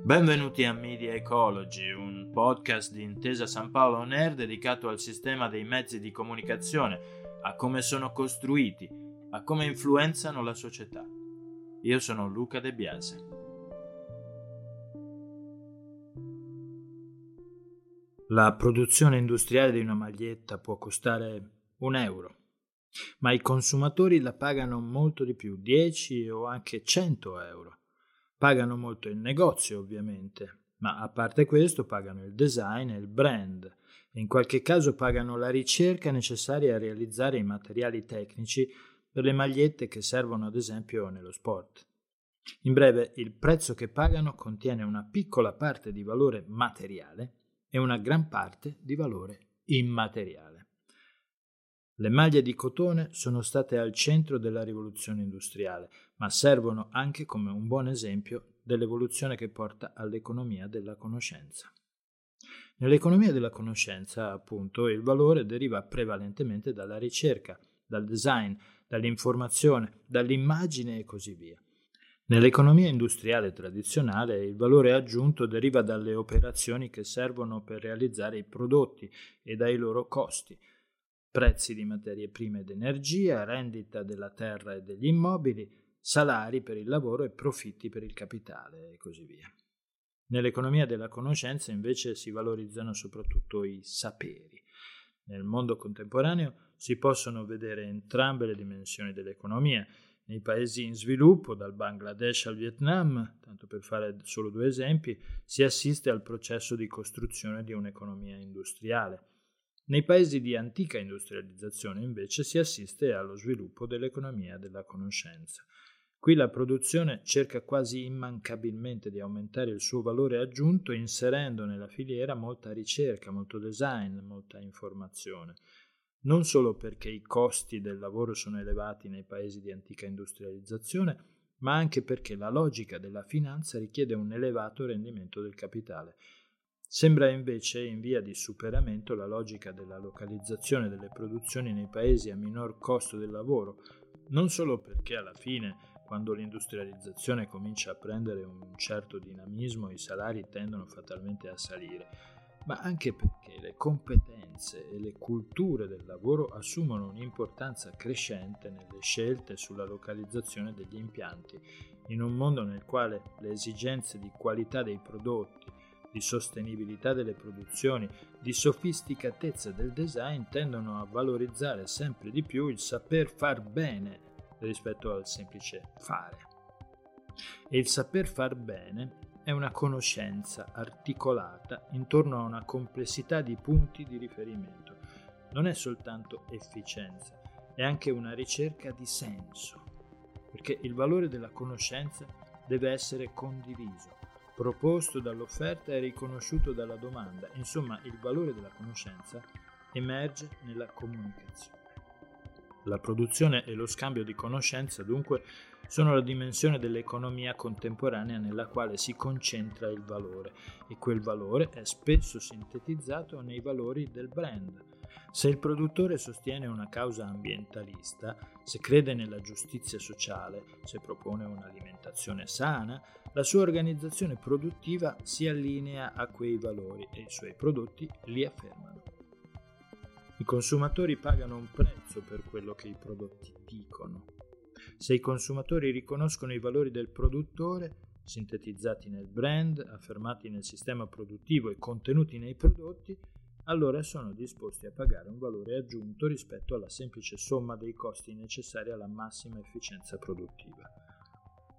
Benvenuti a Media Ecology, un podcast di Intesa San Paolo On dedicato al sistema dei mezzi di comunicazione, a come sono costruiti a come influenzano la società. Io sono Luca De Biase. La produzione industriale di una maglietta può costare un euro, ma i consumatori la pagano molto di più, 10 o anche 100 euro. Pagano molto il negozio, ovviamente, ma a parte questo pagano il design e il brand in qualche caso pagano la ricerca necessaria a realizzare i materiali tecnici per le magliette che servono ad esempio nello sport. In breve, il prezzo che pagano contiene una piccola parte di valore materiale e una gran parte di valore immateriale. Le maglie di cotone sono state al centro della rivoluzione industriale, ma servono anche come un buon esempio dell'evoluzione che porta all'economia della conoscenza. Nell'economia della conoscenza, appunto, il valore deriva prevalentemente dalla ricerca, dal design, dall'informazione, dall'immagine e così via. Nell'economia industriale tradizionale il valore aggiunto deriva dalle operazioni che servono per realizzare i prodotti e dai loro costi, prezzi di materie prime ed energia, rendita della terra e degli immobili, salari per il lavoro e profitti per il capitale e così via. Nell'economia della conoscenza invece si valorizzano soprattutto i saperi. Nel mondo contemporaneo si possono vedere entrambe le dimensioni dell'economia. Nei paesi in sviluppo, dal Bangladesh al Vietnam, tanto per fare solo due esempi, si assiste al processo di costruzione di un'economia industriale. Nei paesi di antica industrializzazione invece si assiste allo sviluppo dell'economia della conoscenza. Qui la produzione cerca quasi immancabilmente di aumentare il suo valore aggiunto inserendo nella filiera molta ricerca, molto design, molta informazione non solo perché i costi del lavoro sono elevati nei paesi di antica industrializzazione, ma anche perché la logica della finanza richiede un elevato rendimento del capitale. Sembra invece in via di superamento la logica della localizzazione delle produzioni nei paesi a minor costo del lavoro, non solo perché alla fine, quando l'industrializzazione comincia a prendere un certo dinamismo, i salari tendono fatalmente a salire, ma anche perché le competenze e le culture del lavoro assumono un'importanza crescente nelle scelte sulla localizzazione degli impianti, in un mondo nel quale le esigenze di qualità dei prodotti, di sostenibilità delle produzioni, di sofisticatezza del design tendono a valorizzare sempre di più il saper far bene rispetto al semplice fare. E il saper far bene è una conoscenza articolata intorno a una complessità di punti di riferimento. Non è soltanto efficienza, è anche una ricerca di senso, perché il valore della conoscenza deve essere condiviso, proposto dall'offerta e riconosciuto dalla domanda. Insomma, il valore della conoscenza emerge nella comunicazione. La produzione e lo scambio di conoscenza dunque sono la dimensione dell'economia contemporanea nella quale si concentra il valore e quel valore è spesso sintetizzato nei valori del brand. Se il produttore sostiene una causa ambientalista, se crede nella giustizia sociale, se propone un'alimentazione sana, la sua organizzazione produttiva si allinea a quei valori e i suoi prodotti li affermano. I consumatori pagano un prezzo per quello che i prodotti dicono. Se i consumatori riconoscono i valori del produttore, sintetizzati nel brand, affermati nel sistema produttivo e contenuti nei prodotti, allora sono disposti a pagare un valore aggiunto rispetto alla semplice somma dei costi necessari alla massima efficienza produttiva.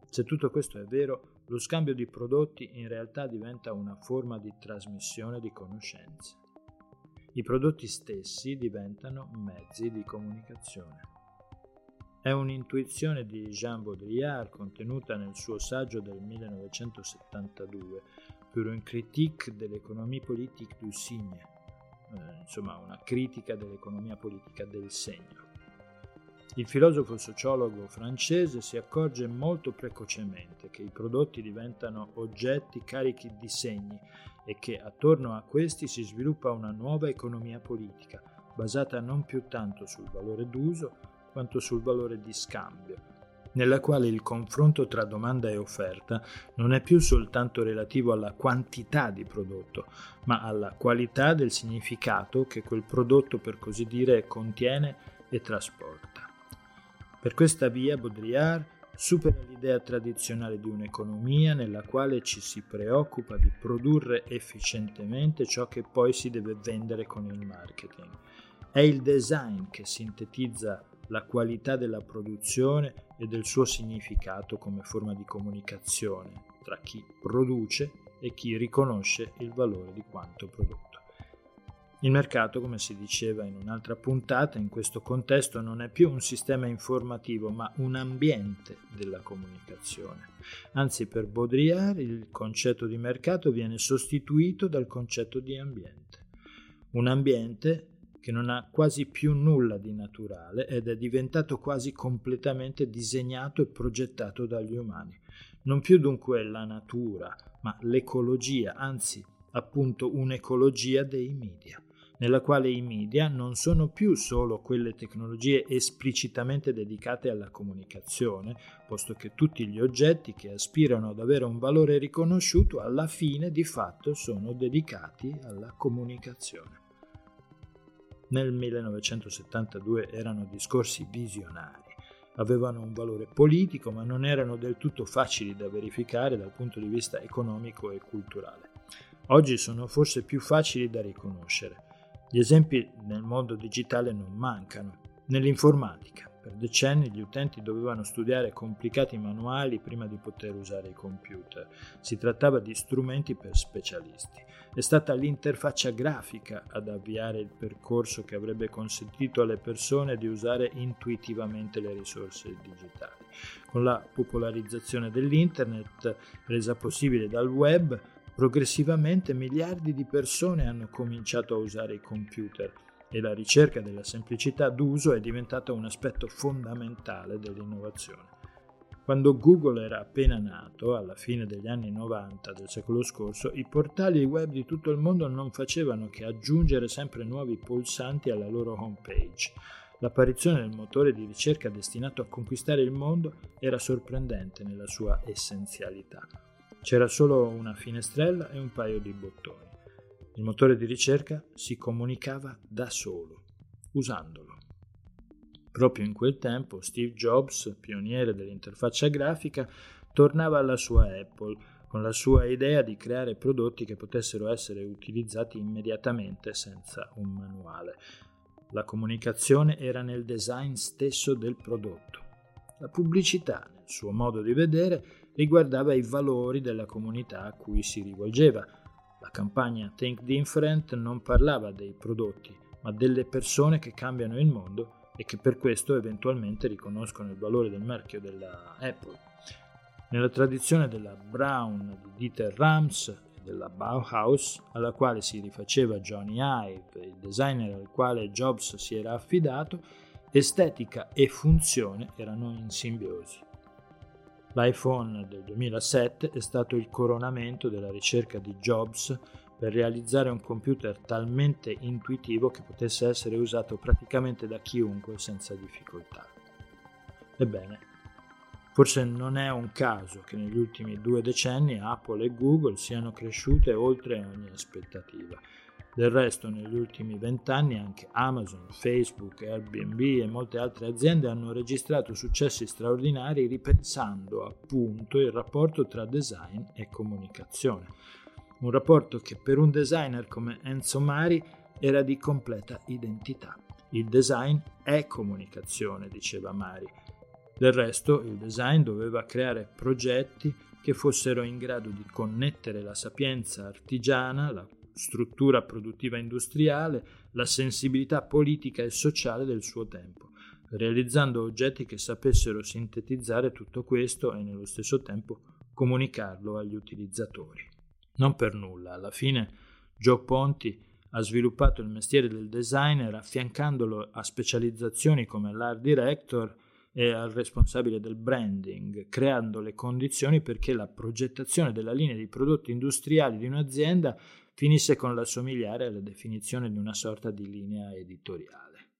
Se tutto questo è vero, lo scambio di prodotti in realtà diventa una forma di trasmissione di conoscenze. I prodotti stessi diventano mezzi di comunicazione. È un'intuizione di Jean Baudrillard contenuta nel suo saggio del 1972, Pour une critique de l'économie politique du signe, eh, insomma una critica dell'economia politica del segno. Il filosofo sociologo francese si accorge molto precocemente che i prodotti diventano oggetti carichi di segni e che attorno a questi si sviluppa una nuova economia politica, basata non più tanto sul valore d'uso quanto sul valore di scambio, nella quale il confronto tra domanda e offerta non è più soltanto relativo alla quantità di prodotto, ma alla qualità del significato che quel prodotto, per così dire, contiene e trasporta. Per questa via Baudrillard supera l'idea tradizionale di un'economia nella quale ci si preoccupa di produrre efficientemente ciò che poi si deve vendere con il marketing. È il design che sintetizza la qualità della produzione e del suo significato come forma di comunicazione tra chi produce e chi riconosce il valore di quanto prodotto. Il mercato, come si diceva in un'altra puntata, in questo contesto non è più un sistema informativo, ma un ambiente della comunicazione. Anzi, per Baudrillard il concetto di mercato viene sostituito dal concetto di ambiente. Un ambiente che non ha quasi più nulla di naturale ed è diventato quasi completamente disegnato e progettato dagli umani. Non più dunque la natura, ma l'ecologia, anzi appunto un'ecologia dei media nella quale i media non sono più solo quelle tecnologie esplicitamente dedicate alla comunicazione, posto che tutti gli oggetti che aspirano ad avere un valore riconosciuto alla fine di fatto sono dedicati alla comunicazione. Nel 1972 erano discorsi visionari, avevano un valore politico ma non erano del tutto facili da verificare dal punto di vista economico e culturale. Oggi sono forse più facili da riconoscere gli esempi nel mondo digitale non mancano. Nell'informatica, per decenni gli utenti dovevano studiare complicati manuali prima di poter usare i computer. Si trattava di strumenti per specialisti. È stata l'interfaccia grafica ad avviare il percorso che avrebbe consentito alle persone di usare intuitivamente le risorse digitali. Con la popolarizzazione dell'Internet, resa possibile dal web, Progressivamente miliardi di persone hanno cominciato a usare i computer e la ricerca della semplicità d'uso è diventata un aspetto fondamentale dell'innovazione. Quando Google era appena nato, alla fine degli anni 90 del secolo scorso, i portali web di tutto il mondo non facevano che aggiungere sempre nuovi pulsanti alla loro homepage. L'apparizione del motore di ricerca destinato a conquistare il mondo era sorprendente nella sua essenzialità. C'era solo una finestrella e un paio di bottoni. Il motore di ricerca si comunicava da solo, usandolo. Proprio in quel tempo Steve Jobs, pioniere dell'interfaccia grafica, tornava alla sua Apple con la sua idea di creare prodotti che potessero essere utilizzati immediatamente senza un manuale. La comunicazione era nel design stesso del prodotto. La pubblicità, nel suo modo di vedere, riguardava i valori della comunità a cui si rivolgeva. La campagna Think Different non parlava dei prodotti, ma delle persone che cambiano il mondo e che per questo eventualmente riconoscono il valore del marchio della Apple. Nella tradizione della Brown di Dieter Rams e della Bauhaus, alla quale si rifaceva Johnny Ive, il designer al quale Jobs si era affidato, estetica e funzione erano in simbiosi. L'iPhone del 2007 è stato il coronamento della ricerca di Jobs per realizzare un computer talmente intuitivo che potesse essere usato praticamente da chiunque senza difficoltà. Ebbene, forse non è un caso che negli ultimi due decenni Apple e Google siano cresciute oltre ogni aspettativa del resto, negli ultimi vent'anni anche Amazon, Facebook, Airbnb e molte altre aziende hanno registrato successi straordinari ripensando appunto il rapporto tra design e comunicazione. Un rapporto che per un designer come Enzo Mari era di completa identità. Il design è comunicazione, diceva Mari. Del resto, il design doveva creare progetti che fossero in grado di connettere la sapienza artigiana, la struttura produttiva industriale, la sensibilità politica e sociale del suo tempo, realizzando oggetti che sapessero sintetizzare tutto questo e nello stesso tempo comunicarlo agli utilizzatori. Non per nulla, alla fine Joe Ponti ha sviluppato il mestiere del designer affiancandolo a specializzazioni come l'art director e al responsabile del branding, creando le condizioni perché la progettazione della linea di prodotti industriali di un'azienda finisse con l'assomigliare alla definizione di una sorta di linea editoriale.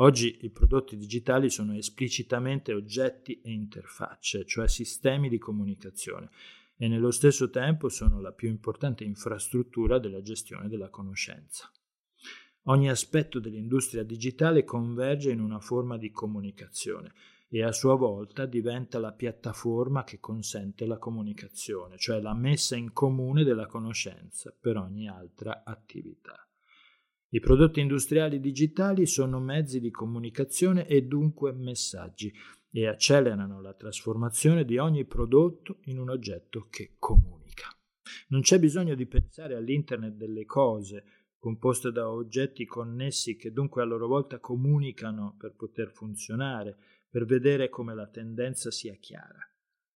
Oggi i prodotti digitali sono esplicitamente oggetti e interfacce, cioè sistemi di comunicazione, e nello stesso tempo sono la più importante infrastruttura della gestione della conoscenza. Ogni aspetto dell'industria digitale converge in una forma di comunicazione e a sua volta diventa la piattaforma che consente la comunicazione, cioè la messa in comune della conoscenza per ogni altra attività. I prodotti industriali digitali sono mezzi di comunicazione e dunque messaggi e accelerano la trasformazione di ogni prodotto in un oggetto che comunica. Non c'è bisogno di pensare all'Internet delle cose, composte da oggetti connessi che dunque a loro volta comunicano per poter funzionare, per vedere come la tendenza sia chiara.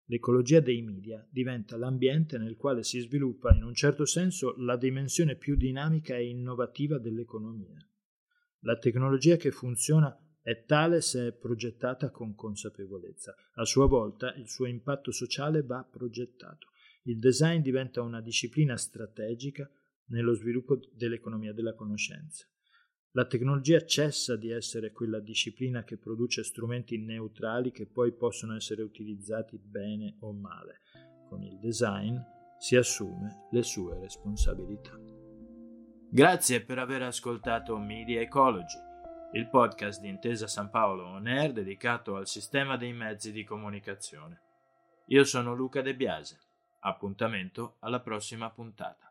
L'ecologia dei media diventa l'ambiente nel quale si sviluppa in un certo senso la dimensione più dinamica e innovativa dell'economia. La tecnologia che funziona è tale se è progettata con consapevolezza. A sua volta il suo impatto sociale va progettato. Il design diventa una disciplina strategica nello sviluppo dell'economia della conoscenza. La tecnologia cessa di essere quella disciplina che produce strumenti neutrali che poi possono essere utilizzati bene o male. Con il design si assume le sue responsabilità. Grazie per aver ascoltato Media Ecology, il podcast di Intesa San Paolo On Air dedicato al sistema dei mezzi di comunicazione. Io sono Luca De Biase. Appuntamento alla prossima puntata.